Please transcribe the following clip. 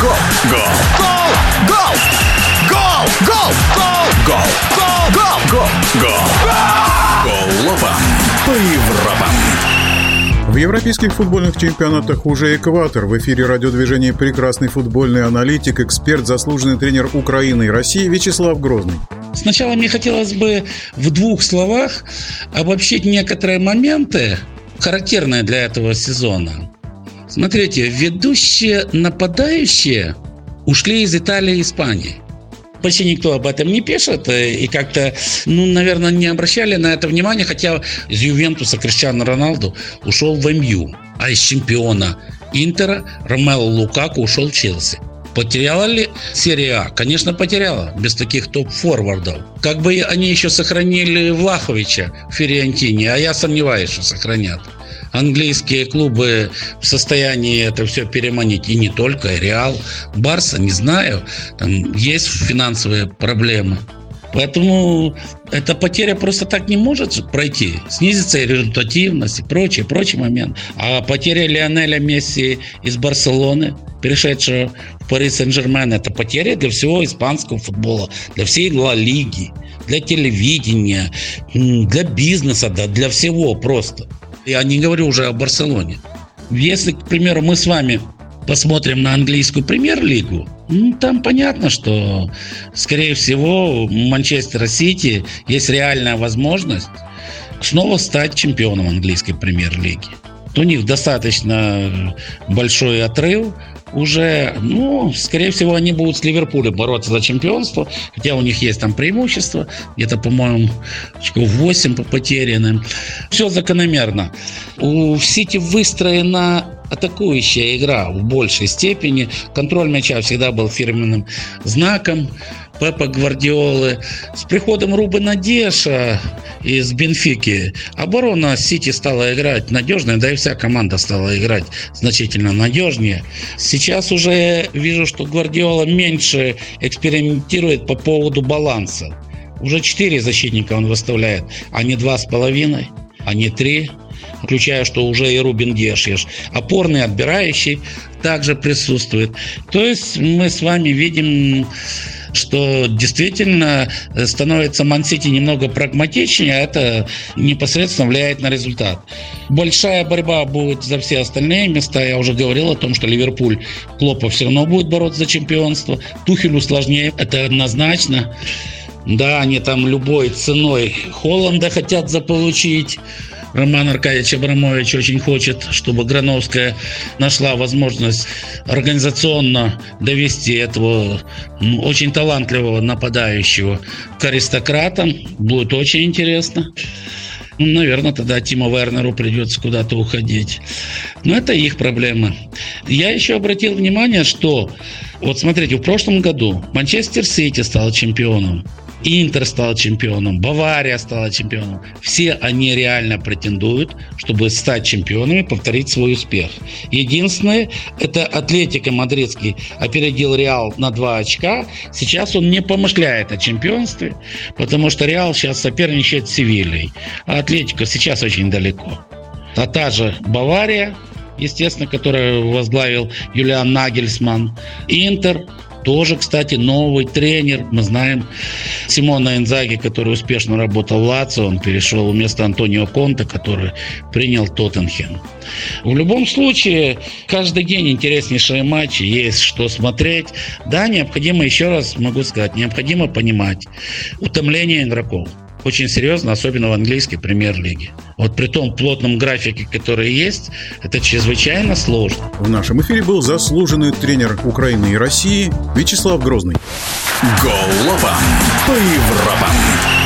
Гол! Гол! Гол! Гол! Гол! Гол! Гол! Гол! Гол! Гол! Гол! Голова по Европам. В европейских футбольных чемпионатах уже экватор. В эфире радиодвижения «Прекрасный футбольный аналитик», эксперт, заслуженный тренер Украины и России Вячеслав Грозный. Сначала мне хотелось бы в двух словах обобщить некоторые моменты, характерные для этого сезона. Смотрите, ведущие нападающие ушли из Италии и Испании. Почти никто об этом не пишет э, и как-то, ну, наверное, не обращали на это внимание, хотя из Ювентуса Криштиану Роналду ушел в МЮ, а из чемпиона Интера Ромело Лукаку ушел в Челси. Потеряла ли серия А? Конечно, потеряла, без таких топ-форвардов. Как бы они еще сохранили Влаховича в Фириантине, а я сомневаюсь, что сохранят английские клубы в состоянии это все переманить. И не только, Реал, Барса, не знаю. Там есть финансовые проблемы. Поэтому эта потеря просто так не может пройти. Снизится и результативность и прочий, прочий момент. А потеря Лионеля Месси из Барселоны, перешедшего в Пари Сен-Жермен, это потеря для всего испанского футбола, для всей Ла Лиги, для телевидения, для бизнеса, да, для всего просто. Я не говорю уже о Барселоне. Если, к примеру, мы с вами посмотрим на английскую премьер-лигу, там понятно, что, скорее всего, у Манчестера Сити есть реальная возможность снова стать чемпионом английской премьер-лиги. У них достаточно большой отрыв уже, ну, скорее всего, они будут с Ливерпулем бороться за чемпионство, хотя у них есть там преимущество, где-то, по-моему, 8 по потерянным. Все закономерно. У Сити выстроена атакующая игра в большей степени. Контроль мяча всегда был фирменным знаком. Пепа Гвардиолы. С приходом Рубена Деша из Бенфики оборона Сити стала играть надежно, да и вся команда стала играть значительно надежнее. Сейчас уже вижу, что Гвардиола меньше экспериментирует по поводу баланса. Уже четыре защитника он выставляет, а не два с половиной, а не три включая, что уже и Рубин Гешеш. Опорный, отбирающий также присутствует. То есть мы с вами видим что действительно э, становится Мансити немного прагматичнее, а это непосредственно влияет на результат. Большая борьба будет за все остальные места. Я уже говорил о том, что Ливерпуль Клопа все равно будет бороться за чемпионство. Тухелю сложнее, это однозначно. Да, они там любой ценой Холланда хотят заполучить. Роман Аркадьевич Абрамович очень хочет, чтобы Грановская нашла возможность организационно довести этого очень талантливого нападающего к аристократам. Будет очень интересно. Ну, наверное, тогда Тима Вернеру придется куда-то уходить. Но это их проблема. Я еще обратил внимание, что вот смотрите, в прошлом году Манчестер Сити стал чемпионом. Интер стал чемпионом, Бавария стала чемпионом. Все они реально претендуют, чтобы стать чемпионами, повторить свой успех. Единственное, это Атлетика Мадридский опередил Реал на 2 очка. Сейчас он не помышляет о чемпионстве, потому что Реал сейчас соперничает с Севильей, а Атлетика сейчас очень далеко. А та же Бавария, естественно, которую возглавил Юлиан Нагельсман, Интер, тоже, кстати, новый тренер. Мы знаем Симона Инзаги, который успешно работал в Лацио. Он перешел вместо Антонио Конта, который принял Тоттенхем. В любом случае, каждый день интереснейшие матчи, есть что смотреть. Да, необходимо, еще раз могу сказать, необходимо понимать утомление игроков очень серьезно, особенно в английской премьер-лиге. Вот при том плотном графике, который есть, это чрезвычайно сложно. В нашем эфире был заслуженный тренер Украины и России Вячеслав Грозный. Голова по Европам.